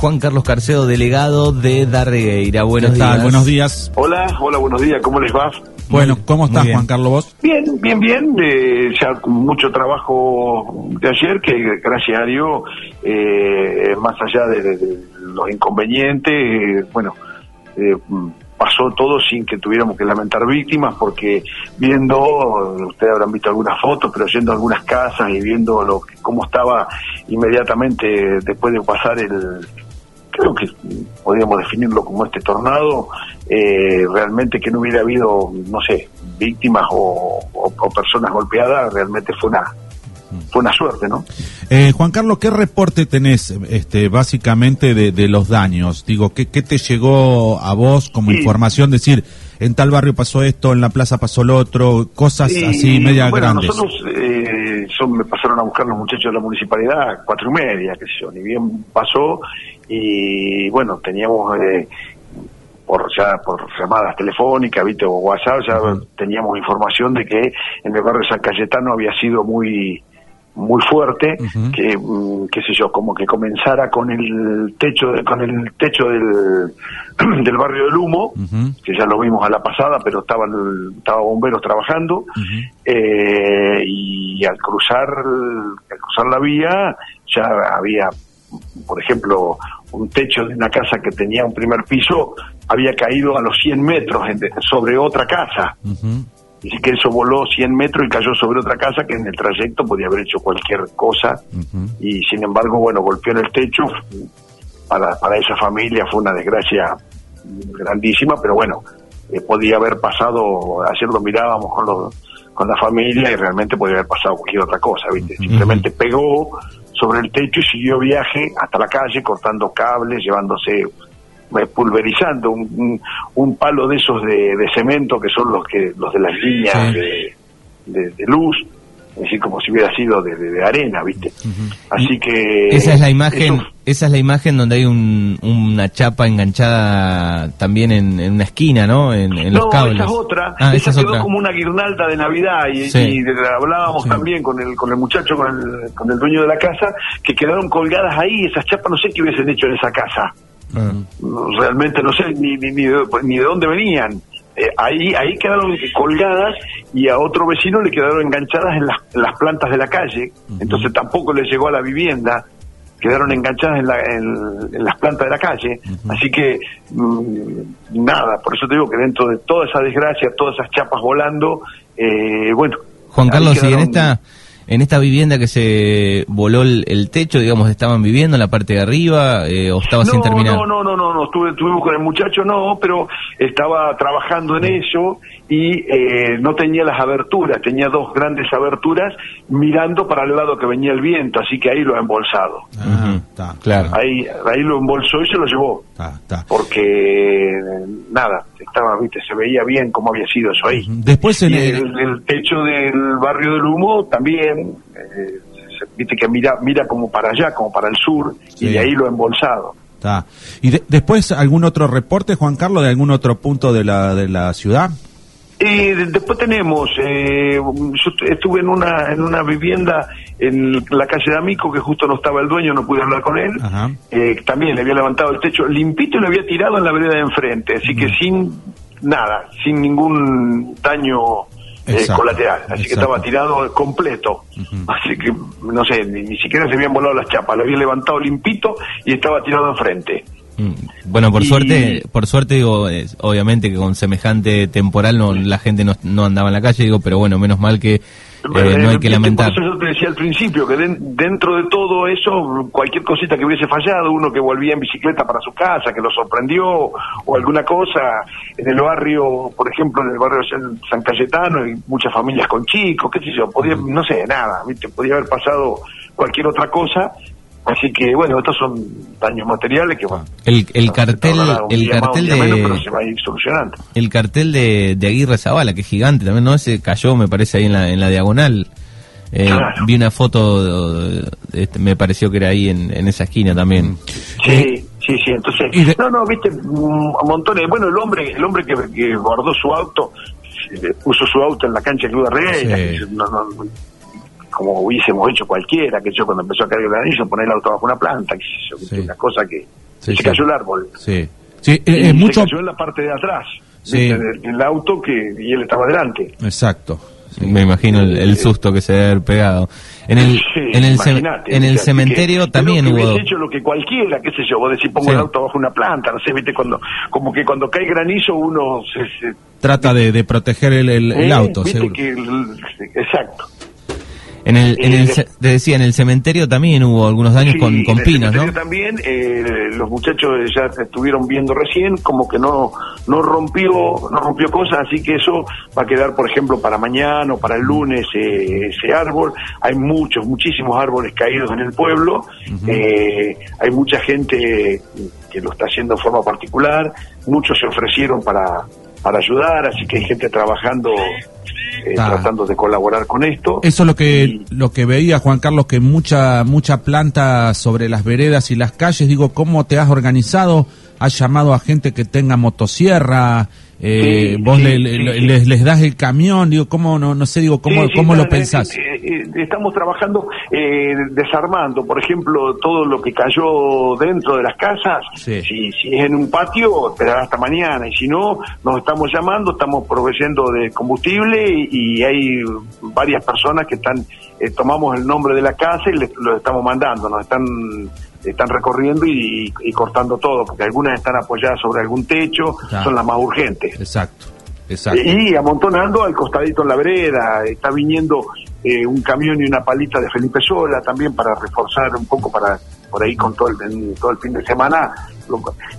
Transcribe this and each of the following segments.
Juan Carlos Carcedo, delegado de Darregueira. Buenos ¿Qué tal? días. Buenos días. Hola, hola, buenos días, ¿cómo les va? Bueno, ¿cómo estás. Juan Carlos, vos? Bien, bien, bien, eh, ya con mucho trabajo de ayer, que gracias a Dios, eh, más allá de, de- de los inconvenientes, eh, bueno, eh, pasó todo sin que tuviéramos que lamentar víctimas, porque viendo, ustedes habrán visto algunas fotos, pero yendo a algunas casas y viendo lo que- cómo estaba inmediatamente después de pasar el, creo que podríamos definirlo como este tornado, eh, realmente que no hubiera habido, no sé, víctimas o, o- o personas golpeadas, realmente fue una fue una suerte, ¿no? Eh, Juan Carlos, ¿qué reporte tenés este, básicamente de, de los daños? Digo, ¿qué, qué te llegó a vos como Sí. información? Decir, en tal barrio pasó esto, en la plaza pasó lo otro, cosas así media bueno, grandes. nosotros eh, son- me pasaron a buscar los muchachos de la municipalidad cuatro y media, sé yo, ni bien pasó y bueno, teníamos eh, por ya por llamadas telefónicas, viste, o WhatsApp, ya teníamos información de que en el barrio de San Cayetano había sido muy muy fuerte, que mm, qué sé yo, como que comenzara con el techo de- con el techo del, del barrio del humo, que ya lo vimos a la pasada, pero estaban estaba bomberos trabajando eh, y al cruzar al cruzar la vía ya había por ejemplo un techo de una casa que tenía un primer piso había caído a los 100 metros en- sobre otra casa Así que eso voló 100 metros y cayó sobre otra casa que en el trayecto podía haber hecho cualquier cosa y sin embargo, bueno, golpeó en el techo. Para, para esa familia fue una desgracia grandísima, pero bueno, eh, podía haber pasado, ayer lo mirábamos con, los, con la familia y realmente podía haber pasado cualquier otra cosa, ¿viste? Simplemente pegó sobre el techo y siguió viaje hasta la calle, cortando cables, llevándose, pulverizando un, un, un palo de esos de, de cemento que son los que los de las líneas Sí. de, de- de luz, es decir, como si hubiera sido de, arena, ¿viste? Así que... Esa es la imagen, eso- esa es la imagen donde hay un- una chapa enganchada también en, en una esquina, ¿no? En, en los no, cables. esa es otra. Ah, esa esa es quedó otra. como una guirnalda de Navidad y, Sí. y hablábamos Sí. también con el con el muchacho, con el, con el dueño de la casa, que quedaron colgadas ahí. Esas chapas no sé qué hubiesen hecho en esa casa. Realmente no sé ni, ni, ni, de, ni de dónde venían. Eh, ahí ahí quedaron colgadas y a otro vecino le quedaron enganchadas en las, en las plantas de la calle. Entonces tampoco le llegó a la vivienda. Quedaron enganchadas en, la- en- en las plantas de la calle. Así que, mm, nada, por eso te digo que dentro de toda esa desgracia, todas esas chapas volando, eh, bueno. Juan Carlos, y en quedaron- esta, en esta vivienda que se voló el, el techo, digamos, estaban viviendo en la parte de arriba eh, o estaba sin no, terminar. No, no, no, no, no, estuve, estuvimos con el muchacho, no, pero estaba trabajando en eso y eh, no tenía las aberturas, tenía dos grandes aberturas mirando para el lado que venía el viento, así que ahí lo ha embolsado. Ah, está, Claro. Ahí, ahí lo embolsó y se lo llevó, está, está. porque nada, estaba, viste, se veía bien cómo había sido eso ahí. Después en Y el, el, el techo del barrio del humo también, eh, viste que mira, mira como para allá, como para el sur, Sí. y de ahí lo ha embolsado. está. ¿Y de- después algún otro reporte, Juan Carlos, de algún otro punto de la, de la ciudad? Y de- después tenemos, eh, yo est- estuve en una en una vivienda en la calle de Amico, que justo no estaba el dueño, no pude hablar con él. Eh, también le había levantado el techo limpito y lo había tirado en la vereda de enfrente, así que sin nada, sin ningún daño eh, colateral. Así que estaba tirado completo. Así que, no sé, ni, ni siquiera se habían volado las chapas, lo había levantado limpito y estaba tirado enfrente. Mm, Bueno, por Y- suerte, por suerte digo, es- obviamente que con semejante temporal no, la gente no, no andaba en la calle, digo, pero bueno, menos mal que eh, no hay que Eh, lamentar. Por eso yo te decía al principio que den- dentro de todo eso, cualquier cosita que hubiese fallado, uno que volvía en bicicleta para su casa, que lo sorprendió, o alguna cosa, en el barrio, por ejemplo, en el barrio San Cayetano, hay muchas familias con chicos, qué sé yo, podía, no sé, nada, ¿viste? podía haber pasado cualquier otra cosa. Así que, bueno, estos son daños materiales que, bueno, El, el cartel, el más, cartel día menos, pero de, se va a ir solucionando. el cartel de, de Aguirre Zavala, que es gigante también, ¿no? Ese cayó, me parece, ahí en la, en la diagonal. Eh, Claro. Vi una foto, eh, este, me pareció que era ahí en, en esa esquina también. Sí, sí, sí, entonces, de- no, no, viste, mm, montones, bueno, el hombre, el hombre que, que guardó su auto, eh, puso su auto en la cancha de Club de Reina, Sí. no, no, como hubiésemos hecho cualquiera, que yo cuando empezó a caer el anillo, poner el auto bajo una planta, que viste, Sí. una cosa que, se cayó el árbol. Sí. Sí, es mucho... Se cayó en la parte de atrás sí. del, auto que y él estaba delante. Exacto. Me imagino el, susto que se debe haber pegado. En el, en el, en el cementerio también que hubo... hecho lo que cualquiera, qué sé yo, vos decís pongo el auto bajo una planta, no sé, viste, cuando, como que cuando cae granizo uno se... Trata de, de proteger el, el, ¿Eh? auto, seguro. exacto. En el, en el, te decía, en el cementerio también hubo algunos daños con, con pinos, ¿no? también, eh, los muchachos ya estuvieron viendo recién, como que no no rompió no rompió cosas, así que eso va a quedar, por ejemplo, para mañana o para el lunes eh, ese árbol. Hay muchos, muchísimos árboles caídos en el pueblo, eh, hay mucha gente que lo está haciendo de forma particular, muchos se ofrecieron para, para ayudar, así que hay gente trabajando eh, tratando de colaborar con esto. Eso es lo que lo que veía Juan Carlos que mucha mucha planta sobre las veredas y las calles. Digo, ¿cómo te has organizado? ¿Has llamado a gente que tenga motosierra? Eh, vos les, les das el camión, digo, ¿cómo, no, no sé, digo, cómo, cómo lo pensás? Eh, eh, estamos trabajando desarmando, por ejemplo, todo lo que cayó dentro de las casas, si, si es en un patio, esperar hasta mañana, y si no, nos estamos llamando, estamos proveyendo de combustible y, hay varias personas que están, tomamos el nombre de la casa y les lo estamos mandando, nos están están recorriendo y, cortando todo, porque algunas están apoyadas sobre algún techo, son las más urgentes. Exacto. Exacto. Y amontonando al costadito en la vereda, está viniendo eh, un camión y una palita de Felipe Sola también para reforzar un poco para por ahí con todo el, todo el fin de semana.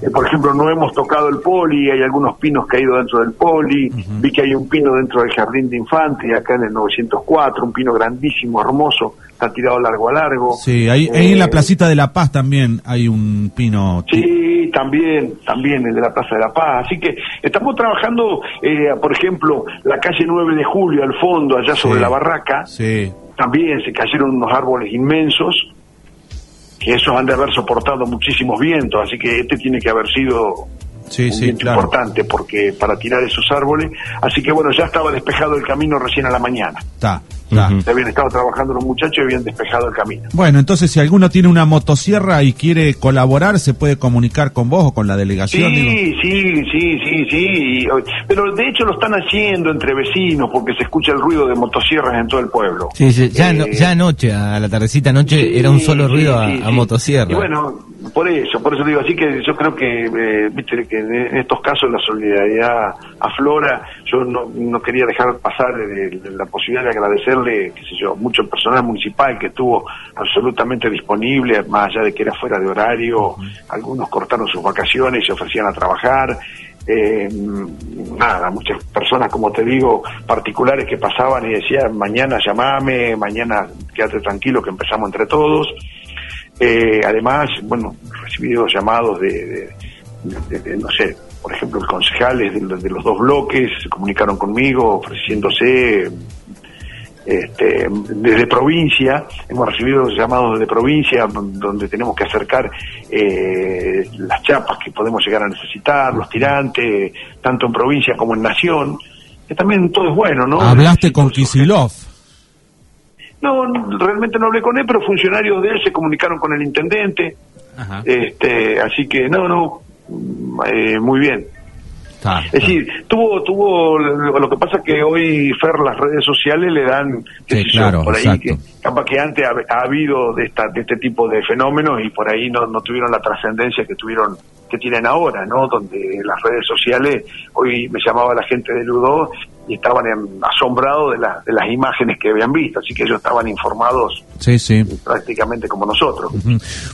Eh, por ejemplo, no hemos tocado el poli, hay algunos pinos caídos dentro del poli, vi que hay un pino dentro del jardín de infantes, acá en el 904, un pino grandísimo, hermoso, está tirado largo a largo. Sí, ahí, en la eh, Placita de la Paz también hay un pino. Sí, también, también el de la Plaza de la Paz. Así que estamos trabajando, eh, por ejemplo, la calle 9 de Julio, al fondo, allá sobre la barraca. Sí. También se cayeron unos árboles inmensos que esos han de haber soportado muchísimos vientos, así que este tiene que haber sido sí, un sí, viento importante porque para tirar esos árboles, así que bueno, ya estaba despejado el camino recién a la mañana. Está. Habían estado trabajando los muchachos y habían despejado el camino. Bueno, entonces si alguno tiene una motosierra y quiere colaborar, se puede comunicar con vos o con la delegación. Sí, sí, sí, sí, sí. Pero de hecho lo están haciendo entre vecinos porque se escucha el ruido de motosierras en todo el pueblo. Sí, sí. Ya, eh, ya anoche, a la tardecita anoche, era un solo ruido a, motosierra. Y bueno, por eso, por eso digo, así que yo creo que, eh, viste, que en estos casos la solidaridad aflora. Yo no, no quería dejar pasar la posibilidad de agradecer qué sé yo, mucho personal municipal que estuvo absolutamente disponible, más allá de que era fuera de horario, algunos cortaron sus vacaciones y se ofrecían a trabajar. Eh, nada, muchas personas, como te digo, particulares que pasaban y decían, mañana llamame, mañana quédate tranquilo que empezamos entre todos. Eh, además, bueno, recibido llamados de, no sé, por ejemplo, los concejales de, los dos bloques se comunicaron conmigo ofreciéndose este, desde provincia, hemos recibido llamados desde provincia donde tenemos que acercar eh, las chapas que podemos llegar a necesitar, los tirantes, tanto en provincia como en nación, que también todo es bueno, ¿no? ¿Hablaste con Kisilov? No, realmente no hablé con él, pero funcionarios de él se comunicaron con el intendente, este, así que no, no, eh, muy bien. Es decir, tuvo, tuvo, lo que pasa que hoy, Fer, las redes sociales le dan, por ahí, que, capaz que antes ha, habido de, esta, de este tipo de fenómenos y por ahí no, no tuvieron la trascendencia que tuvieron que tienen ahora, ¿no? Donde las redes sociales, hoy me llamaba la gente de Ludo y estaban asombrados de, de las imágenes que habían visto, así que ellos estaban informados sí, sí. prácticamente como nosotros.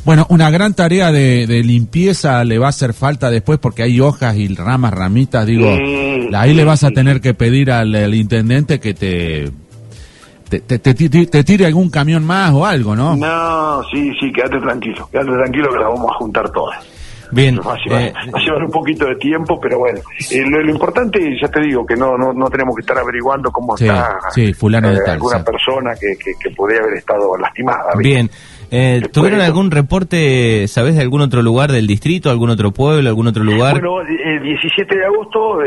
Bueno, una gran tarea de, limpieza le va a hacer falta después porque hay hojas y ramas, ramitas, digo, ahí le vas a tener que pedir al, intendente que te te, te, te, tire algún camión más o algo, ¿no? No, sí, sí, quédate tranquilo, quédate tranquilo que la vamos a juntar todas. Bien. Va a, llevar, un poquito de tiempo, pero bueno. Eh, lo, importante, ya te digo, que no no, no tenemos que estar averiguando cómo está fulano eh, alguna persona que, que, podría haber estado lastimada. Bien. Eh, ¿Tuvieron algún reporte, sabes, de algún otro lugar del distrito, algún otro pueblo, algún otro lugar? Bueno, el 17 de agosto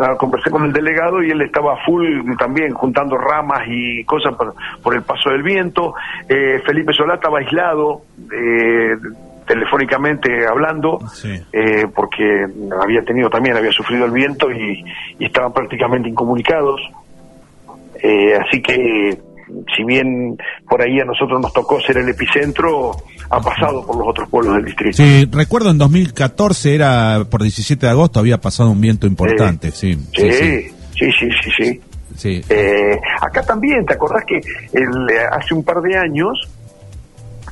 ah, conversé con el delegado y él estaba full también juntando ramas y cosas por, por el paso del viento. Felipe Solá estaba aislado. Telefónicamente hablando, eh, porque había tenido también, había sufrido el viento y, estaban prácticamente incomunicados. Eh, así que, si bien por ahí a nosotros nos tocó ser el epicentro, ha pasado por los otros pueblos del distrito. Sí, recuerdo en 2014, era por 17 de agosto, había pasado un viento importante, sí. Sí, sí, sí, sí. sí, sí. Eh, acá también, ¿te acordás que el, hace un par de años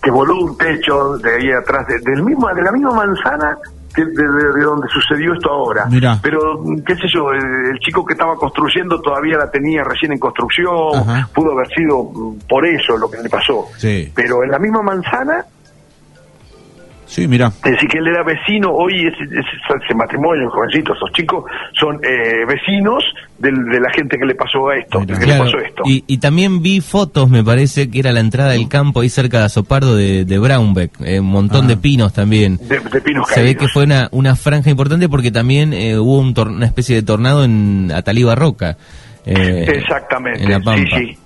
que voló un techo de ahí atrás, de, del mismo, de la misma manzana que de, donde sucedió esto ahora. Pero, qué sé yo, el, chico que estaba construyendo todavía la tenía recién en construcción, pudo haber sido por eso lo que le pasó. Pero en la misma manzana Sí, mira. Es decir, que él era vecino, hoy ese, ese, matrimonio, jovencitos, esos chicos son eh, vecinos de la gente que le pasó a esto, que le pasó esto. Y, también vi fotos, me parece que era la entrada del campo ahí cerca de Azopardo de, de Brownbeck, eh, un montón de ah. pinos también. De, pinos Se ve que fue una, una franja importante porque también eh, hubo un una especie de tornado en Ataliba Roca. Exactamente, sí, sí.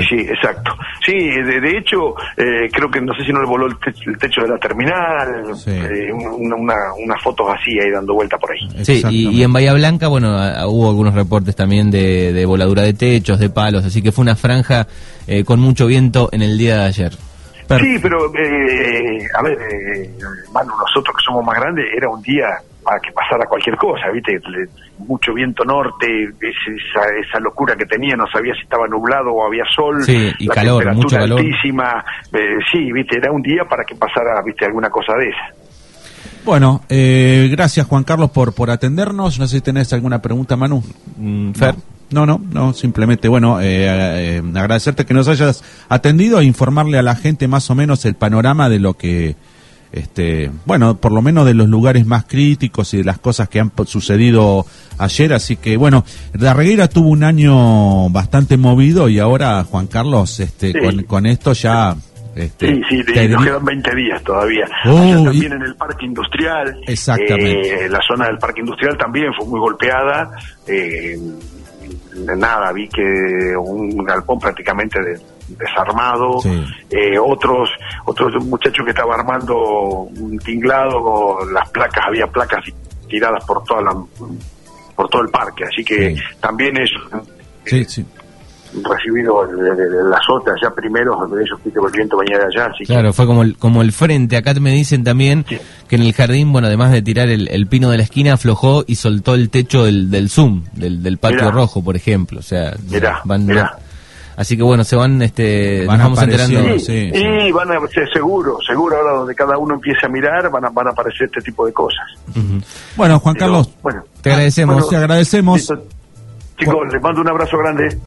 Sí, sí, exacto. Sí, de, hecho, eh, creo que no sé si no le voló el, techo de la terminal, eh, una, unas fotos así ahí dando vuelta por ahí. Sí, y, en Bahía Blanca, bueno, hubo algunos reportes también de, voladura de techos, de palos, así que fue una franja eh, con mucho viento en el día de ayer. Sí, pero, a ver, hermano, nosotros que somos más grandes, era un día para que pasara cualquier cosa, ¿viste? Mucho viento norte, esa, esa locura que tenía, no sabía si estaba nublado o había sol, sí, y calor, mucho calor. altísima, eh, sí, ¿viste? Era un día para que pasara, ¿viste? Alguna cosa de esa. Bueno, eh, gracias Juan Carlos por, por atendernos. No sé si tenés alguna pregunta, Manu. Mm, Fer. No, no, no, simplemente, bueno, eh, agradecerte que nos hayas atendido e informarle a la gente más o menos el panorama de lo que este, bueno, por lo menos de los lugares más críticos y de las cosas que han sucedido ayer. Así que, bueno, la reguera tuvo un año bastante movido y ahora, Juan Carlos, este, con, esto ya... Este, sí, sí, nos quedan 20 días todavía. también en el parque industrial. Exactamente. Eh, la zona del parque industrial también fue muy golpeada. Eh, nada, vi que un galpón prácticamente de, desarmado, eh, otros otros muchachos que estaban armando un tinglado, las placas, había placas tiradas por toda la, por todo el parque, así que también eso. Sí, sí recibido la sota ya primero, ellos que el viento venía de allá. claro, fue como el, como el frente. Acá me dicen también que en el jardín, bueno, además de tirar el, pino de la esquina, aflojó y soltó el techo del, del Zoom, del, del patio rojo, por ejemplo. O sea, van, Así que bueno, se van, este, van vamos enterando. Sí, sí, van a ser seguro, seguro ahora donde cada uno empiece a mirar van a, van a aparecer este tipo de cosas. Bueno, Juan Carlos, bueno, te agradecemos. te agradecemos. Chicos, les mando un abrazo grande.